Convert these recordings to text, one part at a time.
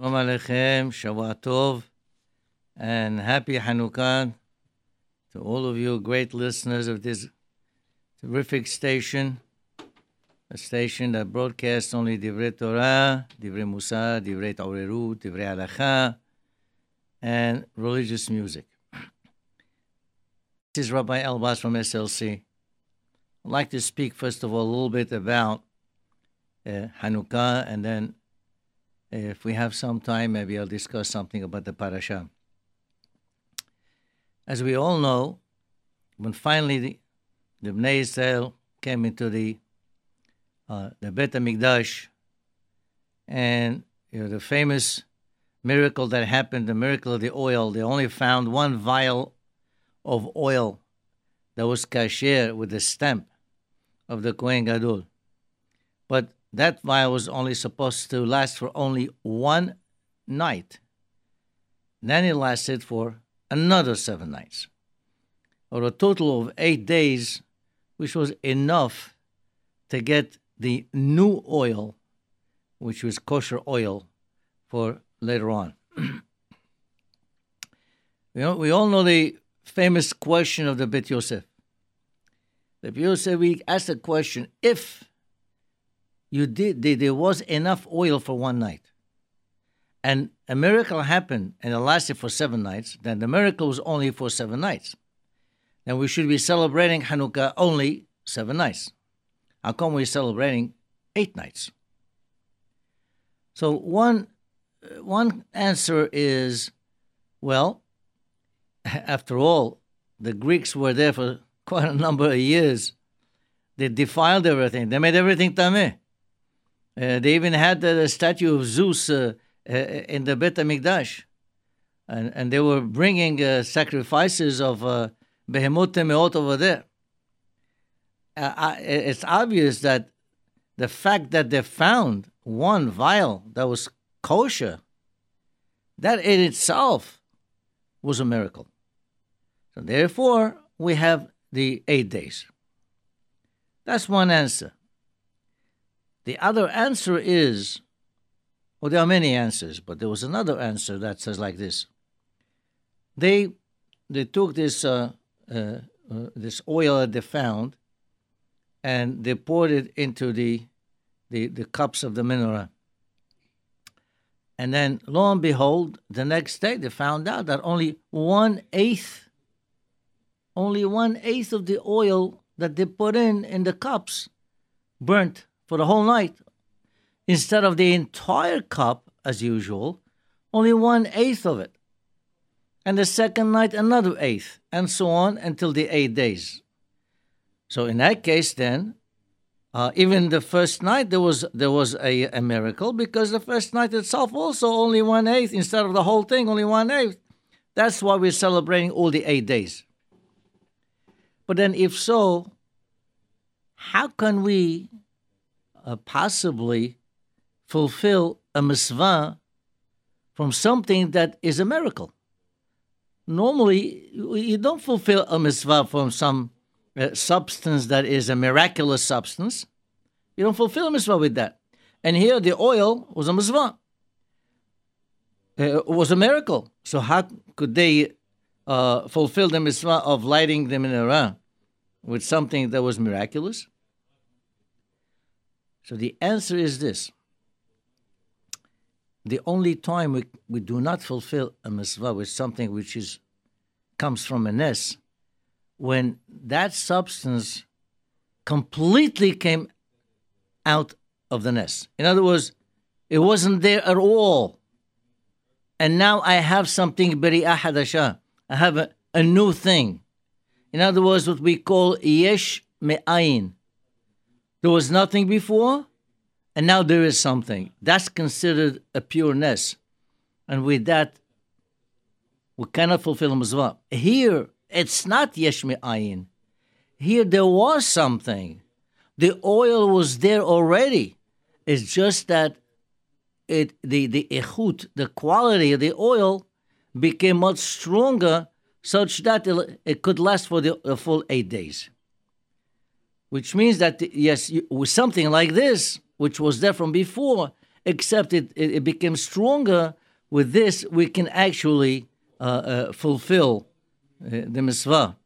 Shalom Aleichem, Shavua Tov, and happy Hanukkah to all of you great listeners of this terrific station, a station that broadcasts only Divrei Torah, Divrei Mussar, Divrei Ta'orerut, Divrei Halacha, and religious music. This is Rabbi Elbaz from SLC. I'd like to speak, first of all, a little bit about uh, Hanukkah, and then if we have some time, maybe I'll discuss something about the parasha. As we all know, when finally the, the Bnei Israel came into the uh, the Bet Hamikdash, and you know, the famous miracle that happened, the miracle of the oil, they only found one vial of oil that was kasher with the stamp of the Kohen Gadol. But that vial was only supposed to last for only one night. Then it lasted for another seven nights, or a total of eight days, which was enough to get the new oil, which was kosher oil, for later on. you know, we all know the famous question of the Bet Yosef. The Bet Yosef, we asked the question if you did there was enough oil for one night. And a miracle happened and it lasted for seven nights. Then the miracle was only for seven nights. Then we should be celebrating hanukkah only seven nights. How come we're celebrating eight nights? So one one answer is well after all the greeks were there for quite a number of years. They defiled everything. They made everything tameh they even had the, statue of Zeus uh, uh, in the Bet Hamikdash, and and they were bringing uh, sacrifices of uh, meot over there. Uh, it's obvious that the fact that they found one vial that was kosher, that in itself was a miracle. So therefore, we have the eight days. That's one answer. The other answer is, well, there are many answers, but there was another answer that says like this. They they took this uh, uh, uh, this oil that they found, and they poured it into the the, the cups of the menorah. And then, lo and behold, the next day they found out that only one eighth, only one eighth of the oil that they put in in the cups burnt for the whole night. Instead of the entire cup, as usual, only one eighth of it. And the second night, another eighth, and so on until the eight days. So in that case, then, uh, even the first night there was there was a, a miracle because the first night itself also only one eighth instead of the whole thing only one eighth. That's why we're celebrating all the eight days. But then, if so, how can we uh, possibly fulfill a mitzvah from something that is a miracle. Normally, you don't fulfill a mitzvah from some uh, substance that is a miraculous substance. You don't fulfill a mitzvah with that. And here, the oil was a mitzvah. Uh, it was a miracle. So how could they uh, fulfill the mitzvah of lighting the menorah with something that was miraculous? So the answer is this. The only time we, we do not fulfill a mitzvah with something which is comes from a nes, when that substance completely came out of the nes. In other words, it wasn't there at all. And now I have something beri'ah hadasha. I have a, a new thing. In other words, what we call yesh me'ayin. There was nothing before, and now there is something. That's considered a pureness. And with that, we cannot fulfill mitzvah. Here, it's not yesh ayin. Here, there was something. The oil was there already. It's just that it the the echut, the quality of the oil, became much stronger, such that it, could last for the full eight days which means that yes, with something like this, which was there from before, except it, it, it became stronger. With this, we can actually uh, uh, fulfill uh, the mitzvah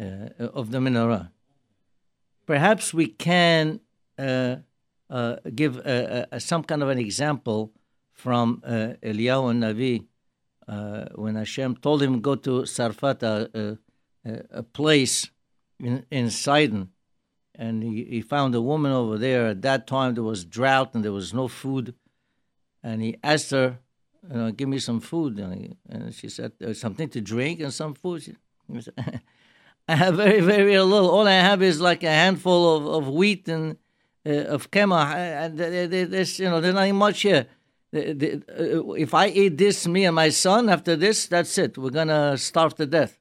uh, of the menorah. Perhaps we can uh, uh, give some kind of an example from uh, Eliyahu Navi when Hashem told him go to Sarfat, a, a place in, in Sidon, and he, he found a woman over there. At that time, there was drought and there was no food. And he asked her, you know, give me some food. And, he, and she said, something to drink and some food. She, said, I have very, very little. All I have is like a handful of, of wheat and uh, of kemach. And there's, you know, there's nothing much here. The, the, uh, if I eat this, me and my son, after this, that's it. We're going to starve to death.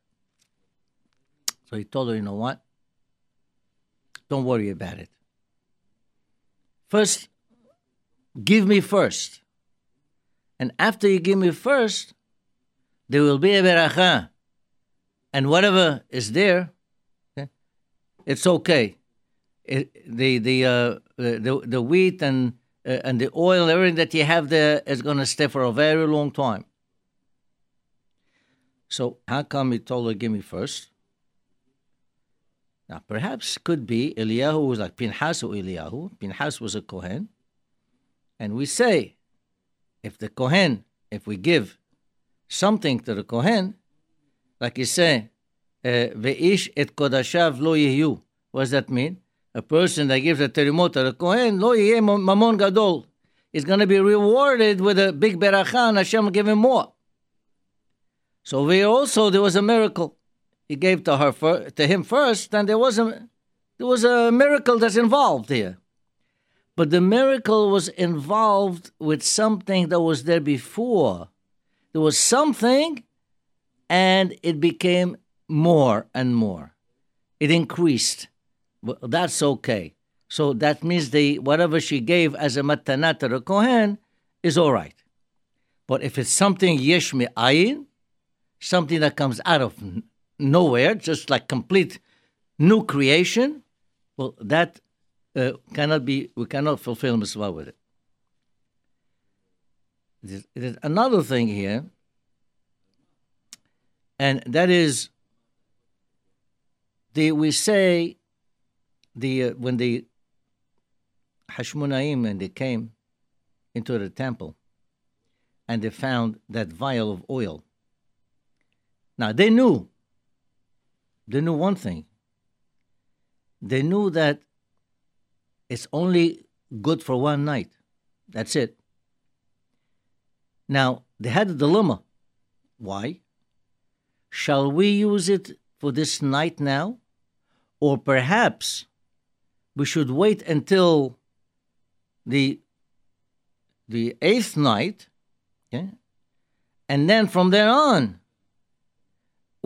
So he told her, you know what? Don't worry about it. First, give me first. And after you give me first, there will be a beracha. And whatever is there, okay, it's okay. It, the, the, uh, the, the wheat and, uh, and the oil everything that you have there is going to stay for a very long time. So, how come he told her, give me first? Now, perhaps could be Eliyahu was like Pinhas or Eliyahu. Pinhas was a Kohen. And we say, if the Kohen, if we give something to the Kohen, like you say, uh, Ve'ish et kodashav lo yehu. What does that mean? A person that gives a terimot to the Kohen, lo yeh mamon gadol, is going to be rewarded with a big beracha and Hashem will give him more. So we also, there was a miracle he gave to her for, to him first, then there was a there was a miracle that's involved here. But the miracle was involved with something that was there before. There was something, and it became more and more. It increased. Well, that's okay. So that means the whatever she gave as a matana to the Kohen is all right. But if it's something yesh ayin, something that comes out of nowhere, just like complete new creation, well, that uh, cannot be, we cannot fulfill mitzvah with it. There's another thing here, and that is the we say the uh, when the Hashmonaim and they came into the temple and they found that vial of oil. Now they knew they knew one thing. They knew that it's only good for one night. That's it. Now, they had a dilemma. Why? Shall we use it for this night now? Or perhaps we should wait until the, the eighth night, okay? and then from there on,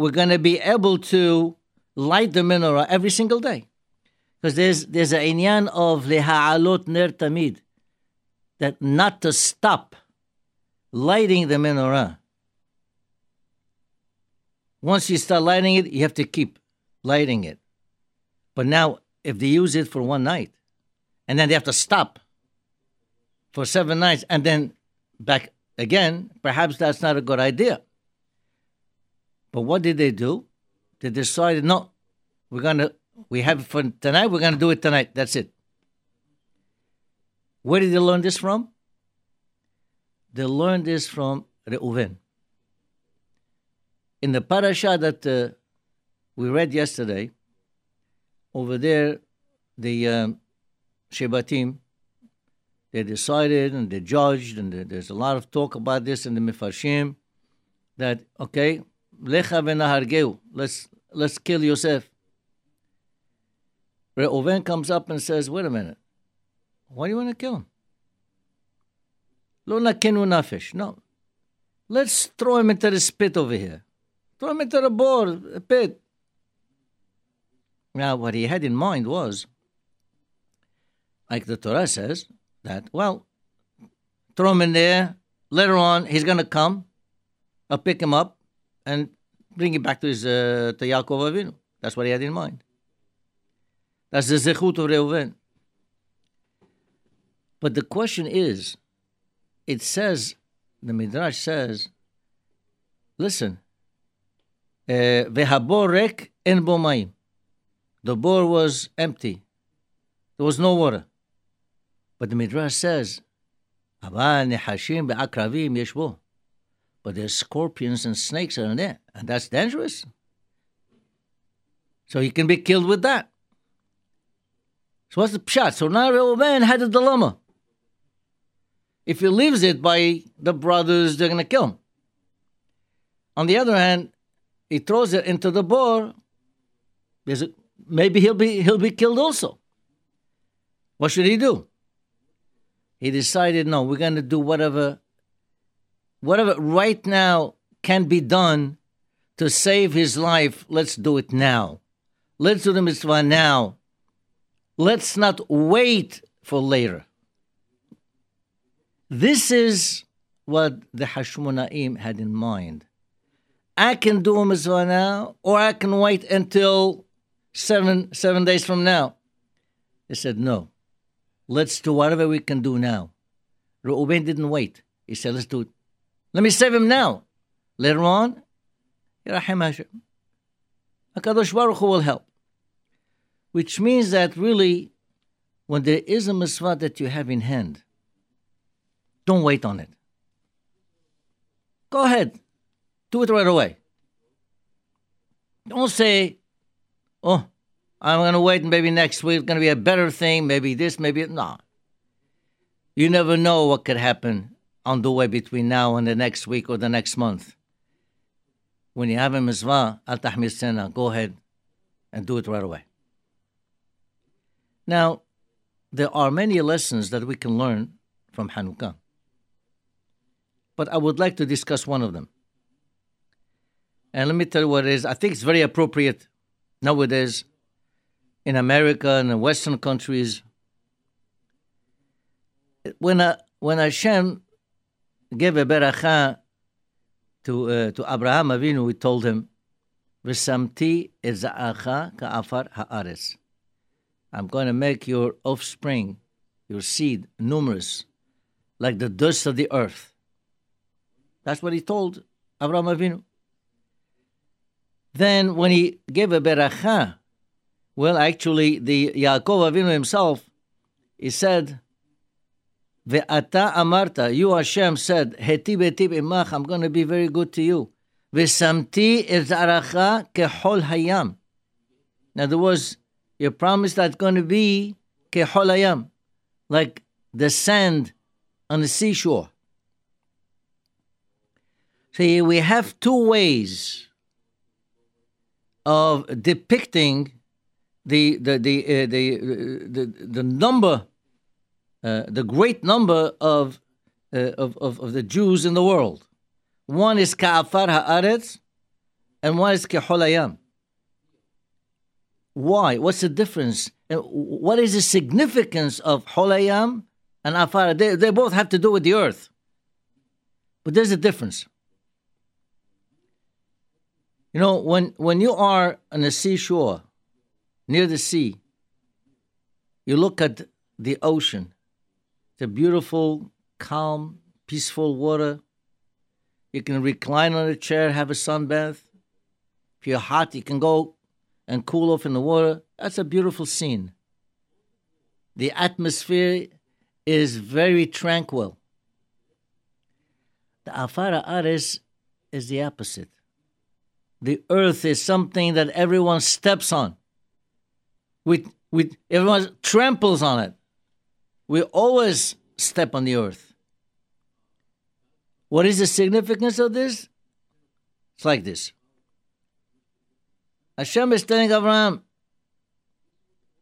we're going to be able to light the menorah every single day. Because there's, there's a inyan of leha'alot ner tamid, that not to stop lighting the menorah. Once you start lighting it, you have to keep lighting it. But now, if they use it for one night, and then they have to stop for seven nights and then back again, perhaps that's not a good idea. But what did they do? They decided, no, we're gonna we have it for tonight. We're gonna do it tonight. That's it. Where did they learn this from? They learned this from Reuven. In the parasha that uh, we read yesterday, over there, the um, Shebatim, they decided and they judged, and there's a lot of talk about this in the Mefarshim, that, okay, Lecha v'nahargeu. Let's let's kill Yosef. Reuven comes up and says, "Wait a minute. Why do you want to kill him? Lo nakenu nafesh. No. Let's throw him into the spit over here. Throw him into the bore, a pit." Now, what he had in mind was, like the Torah says, that well, throw him in there. Later on, he's going to come. I'll pick him up and bring it back to his uh, to Yaakov Avinu. That's what he had in mind. That's the zechut of Reuven. But the question is, it says, the Midrash says, listen, uh, vehaborek en bomayim. The bore was empty. There was no water. But the Midrash says, Abba nehashim be'akravim yeshbo. But there's scorpions and snakes in there, and that's dangerous. So he can be killed with that. So what's the pshat? So now Reuben had a dilemma. If he leaves it by the brothers, they're going to kill him. On the other hand, he throws it into the bore. There's a, maybe he'll be he'll be killed also. What should he do? He decided, no, we're going to do whatever, whatever right now can be done to save his life. Let's do it now. Let's do the mitzvah now. Let's not wait for later. This is what the Hashmonaim had in mind. I can do a mitzvah now, or I can wait until seven seven days from now. They said, no. Let's do whatever we can do now. Reuben didn't wait. He said, let's do it. Let me save him now. Later on, Yerahim Hashem. HaKadosh Baruch Hu will help. Which means that really, when there is a mitzvah that you have in hand, don't wait on it. Go ahead. Do it right away. Don't say, oh, I'm going to wait, and maybe next week it's going to be a better thing. Maybe this, maybe no. You never know what could happen on the way between now and the next week or the next month. When you have a mitzvah, al tahmid go ahead and do it right away. Now, there are many lessons that we can learn from Hanukkah, but I would like to discuss one of them. And let me tell you what it is. I think it's very appropriate nowadays in America and in Western countries, when uh, when Hashem gave a beracha to uh, to Abraham Avinu, we told him, "V'samti ezaacha ka'afar haaretz." I'm going to make your offspring, your seed, numerous, like the dust of the earth. That's what he told Abraham Avinu. Then, when he gave a beracha well, actually, the Yaakov Avinu himself, he said, Ve'ata amarta, you Hashem said, Heti beti imach, I'm going to be very good to you. Ve'samti ezaracha kehol hayam. In other words, you promised that's going to be kehol hayam, like the sand on the seashore. See, we have two ways of depicting the the the uh, the, the the number, uh, the great number of, uh, of, of of the Jews in the world. One is ka'afar haaretz, and one is keholayam. Why? What's the difference? What is the significance of holayam and afar? They, they both have to do with the earth, but there's a difference. You know, when when you are on the seashore near the sea. You look at the ocean, the beautiful, calm, peaceful water. You can recline on a chair, have a sunbath. If you're hot, you can go and cool off in the water. That's a beautiful scene. The atmosphere is very tranquil. The Afara Ares is the opposite. The earth is something that everyone steps on With, we, everyone tramples on it. We always step on the earth. What is the significance of this? It's like this. Hashem is telling Abraham,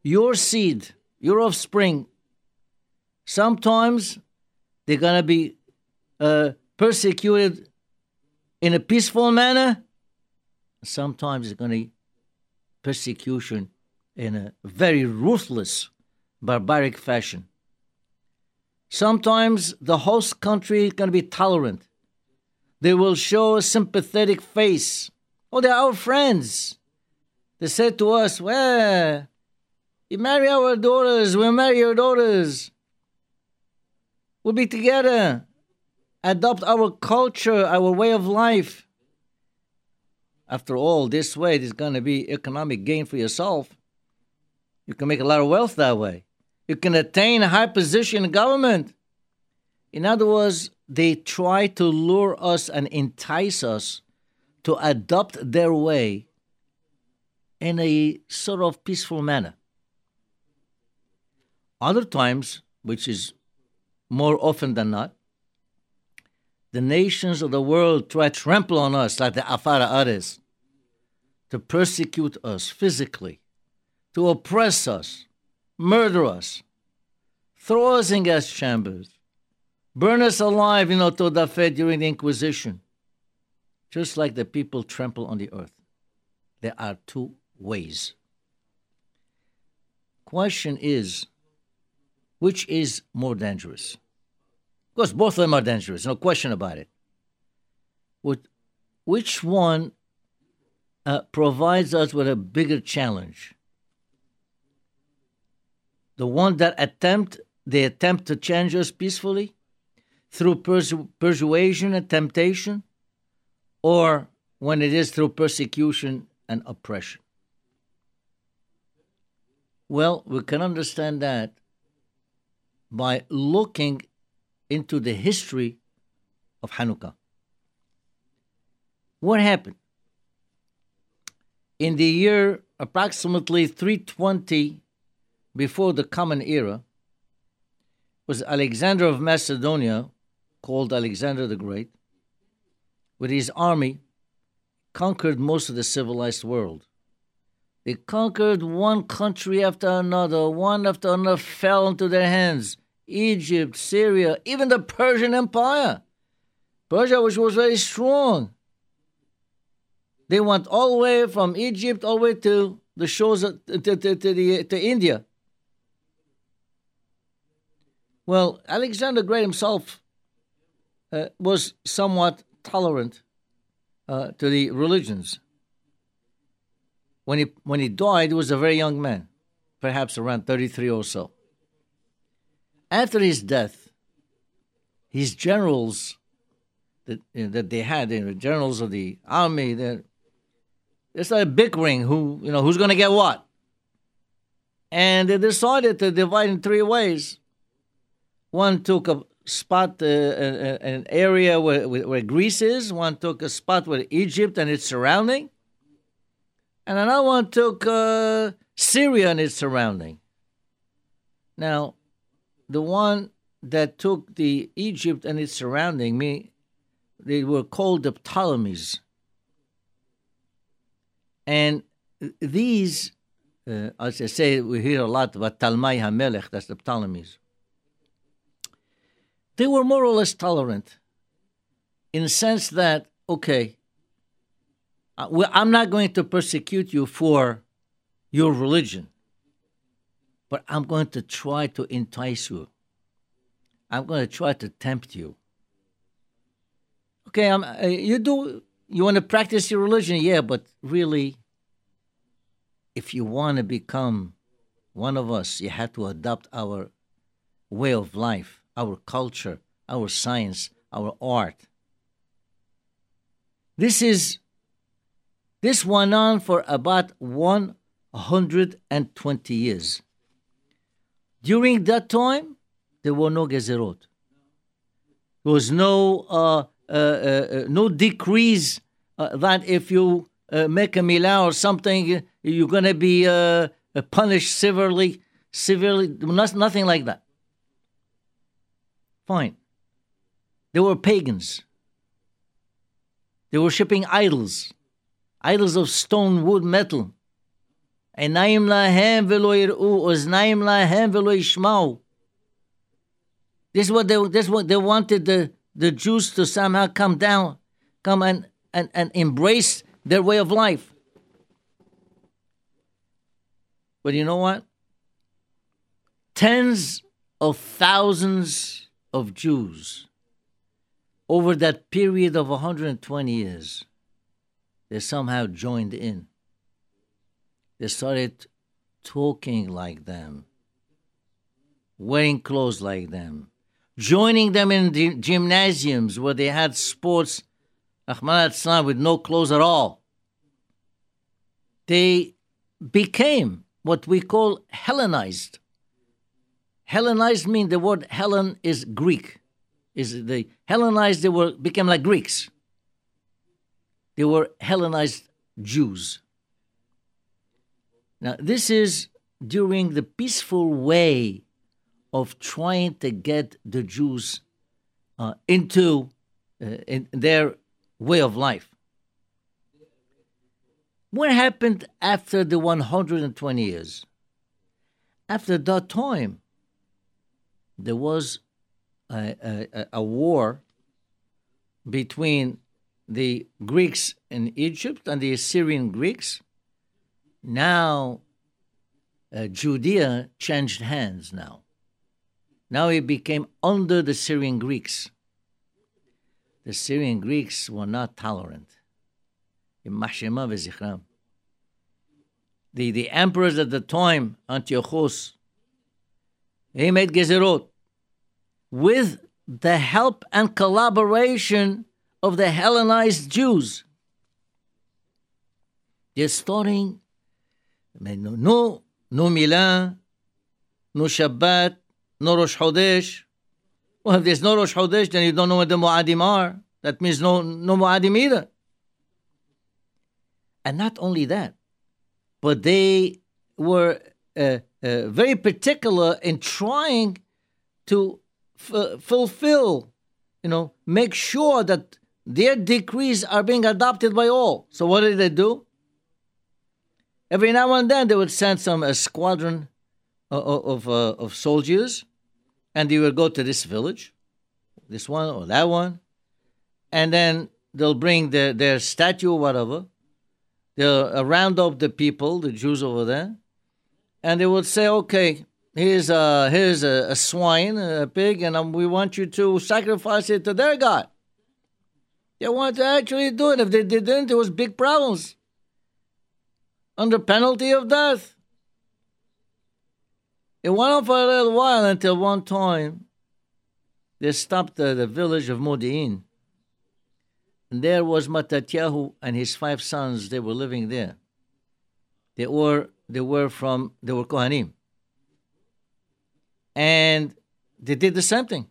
your seed, your offspring, sometimes they're going to be uh, persecuted in a peaceful manner. Sometimes it's going to be persecution in a very ruthless, barbaric fashion. Sometimes the host country is going to be tolerant. They will show a sympathetic face. Oh, they're our friends. They said to us, Well, you marry our daughters, we'll marry your daughters. We'll be together. adopt our culture, our way of life. After all, this way there's going to be economic gain for yourself. You can make a lot of wealth that way. You can attain a high position in government. In other words, they try to lure us and entice us to adopt their way in a sort of peaceful manner. Other times, which is more often than not, the nations of the world try to trample on us like the Afara Ares, to persecute us physically, to oppress us, murder us, throw us in gas chambers, burn us alive in Auto da Fe during the Inquisition, just like the people trample on the earth. There are two ways. Question is, which is more dangerous? Of course, both of them are dangerous, no question about it. What, which one uh, provides us with a bigger challenge? The one that attempt they attempt to change us peacefully through persu- persuasion and temptation, or when it is through persecution and oppression. Well, we can understand that by looking into the history of Hanukkah. What happened? In the year approximately 320 before the Common Era, was Alexander of Macedonia, called Alexander the Great, with his army conquered most of the civilized world. They conquered one country after another, one after another fell into their hands. Egypt, Syria, even the Persian Empire. Persia, which was very strong. They went all the way from Egypt all the way to the shores of, to, to, to, the, to India. Well, Alexander Great himself uh, was somewhat tolerant uh, to the religions. When he, when he died, he was a very young man, perhaps around 33 or so. After his death, his generals that, you know, that they had, you know, generals of the army, they, started bickering who, you know, who's going to get what. And they decided to divide in three ways. One took a spot, uh, an area where, where Greece is. One took a spot with Egypt and its surrounding. And another one took uh, Syria and its surrounding. Now, the one that took the Egypt and its surrounding, me, they were called the Ptolemies. And these, uh, as I say, we hear a lot about Talmai HaMelech, that's the Ptolemies. They were more or less tolerant in the sense that, okay, uh, I'm not going to persecute you for your religion but I'm going to try to entice you. I'm going to try to tempt you. Okay, I'm, uh, you do. You want to practice your religion, yeah, but really, if you want to become one of us, you have to adopt our way of life, our culture, our science, our art. This is this went on for about 120 years. During that time, there were no gezerot. There was no uh, uh, uh, no decrees that if you make a milah or something, you're going to be punished severely. Severely, nothing like that. Fine. They were pagans. They were worshipping idols, idols of stone, wood, metal. עיניים להם ולא יראו, אוזניים להם ולא ישמעו. This is what they, this is what they wanted the, the Jews to somehow come down, come and, and, and embrace their way of life. But you know what? Tens of thousands of Jews over that period of 120 years, they somehow joined in. They started talking like them, wearing clothes like them, joining them in the gymnasiums where they had sports, with no clothes at all. They became what we call Hellenized. Hellenized means the word Hellen is Greek. Is the Hellenized they were became like Greeks. They were Hellenized Jews. Now this is during the peaceful way of trying to get the Jews uh, into uh, in their way of life. What happened after the 120 years? After that time, there was a, a, a war between the Greeks in Egypt and the Assyrian Greeks. Now, uh, Judea changed hands now. Now it became under the Syrian Greeks. The Syrian Greeks were not tolerant. The, the emperors at the time, Antiochus, he made gezerot with the help and collaboration of the Hellenized Jews. They're starting, no, no, no milah, no Shabbat, no Rosh Chodesh. Well, if there's no Rosh Chodesh, then you don't know what the Mu'adim are. That means no, no Mu'adim either. And not only that, but they were uh, uh, very particular in trying to fulfill, you know, make sure that their decrees are being adopted by all. So what did they do? Every now and then they would send some a squadron of of, uh, of soldiers, and they would go to this village, this one or that one, and then they'll bring their, their statue or whatever, They'll uh, round up the people, the Jews over there, and they would say, okay, here's a, here's a, a swine, a pig, and um, we want you to sacrifice it to their God. They wanted to actually do it. If they didn't, there was big problems under penalty of death. It went on for a little while until one time they stopped the, the village of Modi'in and there was Matatyahu and his five sons. They were living there. They were they were from they were Kohanim, and they did the same thing.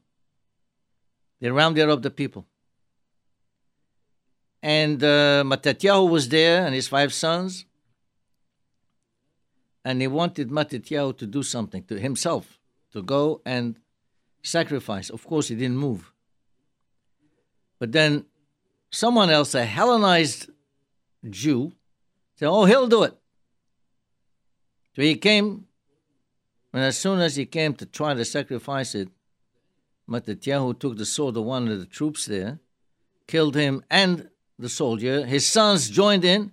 They rounded up the people, and uh, Matatyahu was there and his five sons, and they wanted Matatyahu to do something to himself, to go and sacrifice. Of course, he didn't move. But then someone else, a Hellenized Jew, said, Oh, he'll do it. So he came, and as soon as he came to try to sacrifice it, Matatyahu took the sword of one of the troops there, killed him and the soldier. His sons joined in,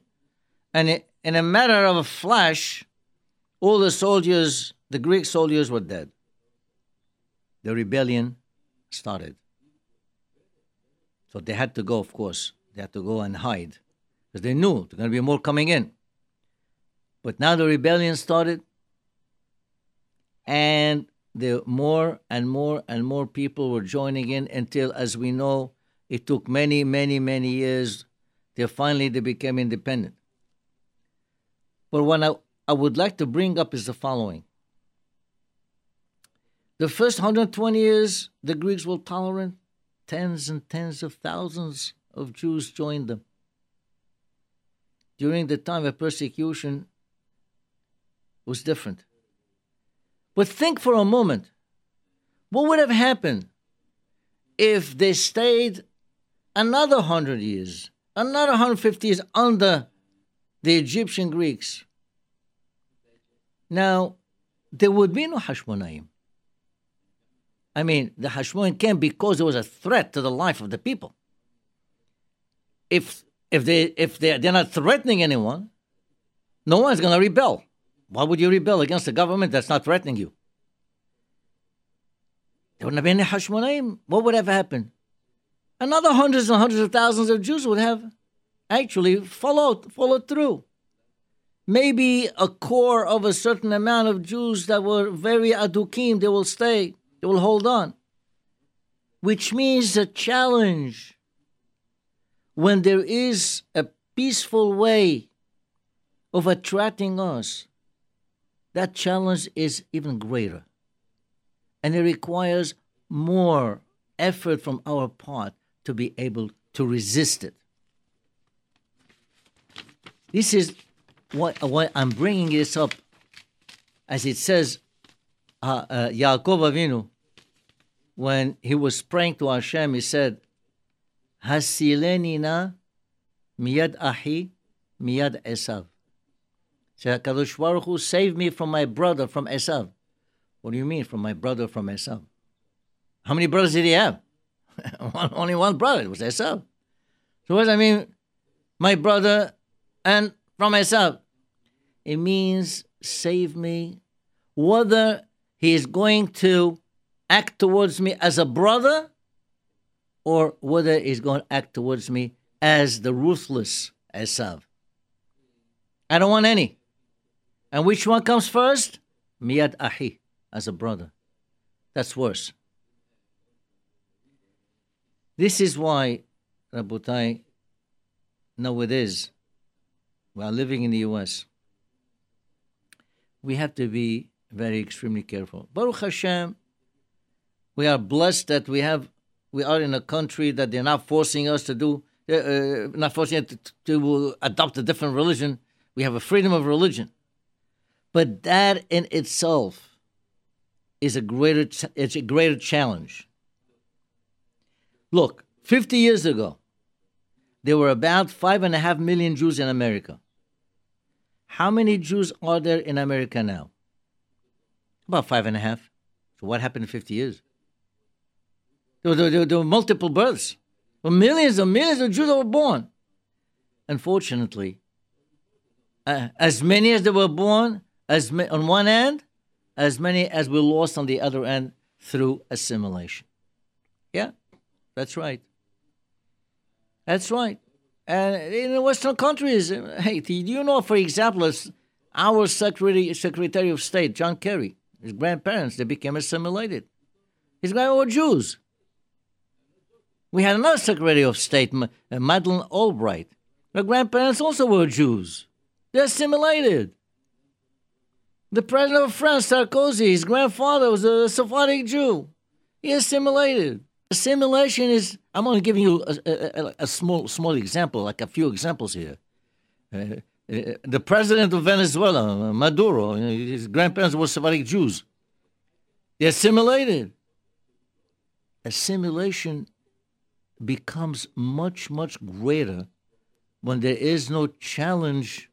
and in a matter of a flash, all the soldiers, the Greek soldiers, were dead. The rebellion started. So they had to go, of course. They had to go and hide because they knew there going to be more coming in. But now the rebellion started, and the more and more and more people were joining in until, as we know, it took many, many, many years till finally they became independent. But what I, I would like to bring up is the following. The first 120 years, the Greeks were tolerant tens and tens of thousands of Jews joined them. During the time of persecution was different. But think for a moment what would have happened if they stayed another 100 years, another 150 years under the Egyptian Greeks? Now, there would be no Hashmonaim. I mean, the Hashmonaim came because there was a threat to the life of the people. If if they if they they're not threatening anyone, no one's going to rebel. Why would you rebel against a government that's not threatening you? There wouldn't have been any Hashmonaim. What would have happened? Another hundreds and hundreds of thousands of Jews would have actually followed followed through. Maybe a core of a certain amount of Jews that were very adukim, they will stay. They will hold on. which means a challenge. When there is a peaceful way of attracting us, that challenge is even greater. And it requires more effort from our part to be able to resist it. This is what, what I'm bringing this up, as it says, uh, uh, Yaakov Avinu, when he was praying to Hashem, he said, Hasileni miyad ahi miyad Esav. Say, HaKadosh Baruch Hu, save me from my brother, from Esav. What do you mean, from my brother, from Esav? How many brothers did he have? Only one brother, it was Esav. So what does that mean? My brother and from Esav. It means save me. Whether he is going to act towards me as a brother or whether he's going to act towards me as the ruthless Esav. I don't want any. And which one comes first? Miyad Ahi, as a brother. That's worse. This is why, Rabotai, nowadays, we are living in the US, we have to be very extremely careful. Baruch Hashem, we are blessed that we have we are in a country that they're not forcing us to do, uh, uh not forcing us to, to adopt a different religion. We have a freedom of religion, but that in itself is a greater it's a greater challenge. Look, 50 years ago, there were about five and a half million Jews in America. How many Jews are there in America now? About five and a half. So what happened in 50 years? There were, there, there were multiple births. Were millions and millions of Jews that were born. Unfortunately, uh, as many as they were born, as ma- on one end, as many as we lost on the other end through assimilation. Yeah, that's right. That's right. And in the Western countries, hey, do you know, for example, our Secretary, Secretary of State, John Kerry, his grandparents, they became assimilated. His grandparents were Jews. We had another Secretary of State, Madeleine Albright. Her grandparents also were Jews. They assimilated. The president of France, Sarkozy, his grandfather was a Sephardic Jew. He assimilated. Assimilation is, I'm only giving you a, a, a small, small example, like a few examples here. Uh, uh, the president of Venezuela, Maduro, his grandparents were Sephardic Jews. They assimilated. Assimilation becomes much, much greater when there is no challenge,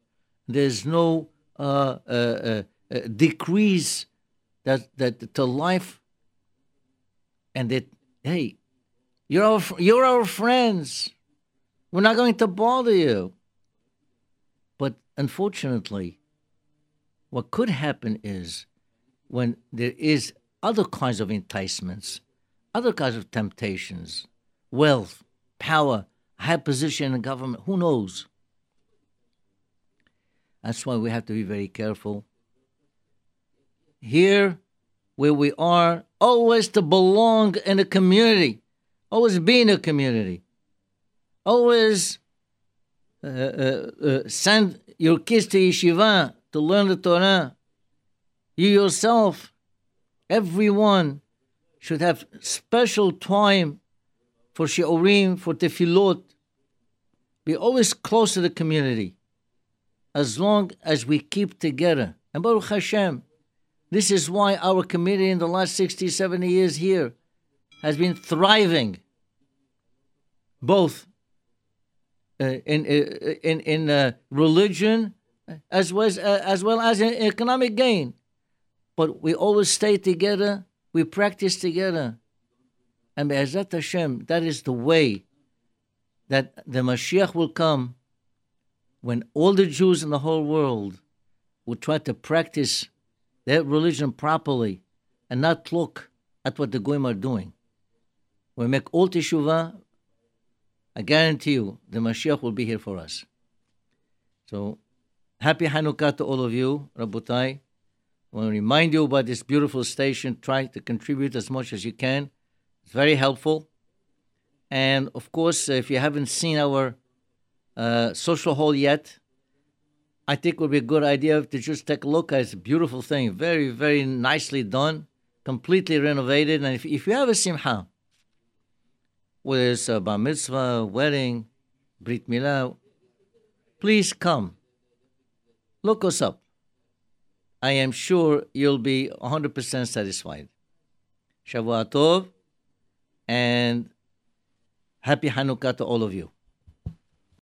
there's no uh, uh, uh, decrease that, that to life, and that hey, you're our, you're our friends. We're not going to bother you. But unfortunately, what could happen is when there is other kinds of enticements, other kinds of temptations, wealth, power, high position in government, who knows? That's why we have to be very careful. Here, where we are, always to belong in a community, always be in a community, always uh, uh, uh, send your kids to yeshiva to learn the Torah. You yourself, everyone, should have special time for shiurim, for tefillot. Be always close to the community, as long as we keep together. And Baruch Hashem, this is why our community in the last 60, 70 years here has been thriving, both uh, in, uh, in, in uh, religion as well as, as well as in economic gain. But we always stay together, we practice together. And Be'ezat Hashem, that is the way that the Mashiach will come when all the Jews in the whole world will try to practice their religion properly and not look at what the Goyim are doing. We make all teshuvah, I guarantee you the Mashiach will be here for us. So, happy Hanukkah to all of you, Rabotai. I want to remind you about this beautiful station. Try to contribute as much as you can It's very helpful. And of course, if you haven't seen our uh, social hall yet, I think it would be a good idea to just take a look. It's a beautiful thing, very, very nicely done, completely renovated. And if, if you have a simcha, whether it's a bar mitzvah, wedding, brit milah, please come. Look us up. I am sure you'll be 100% satisfied. Shavua Tov and happy Hanukkah to all of you.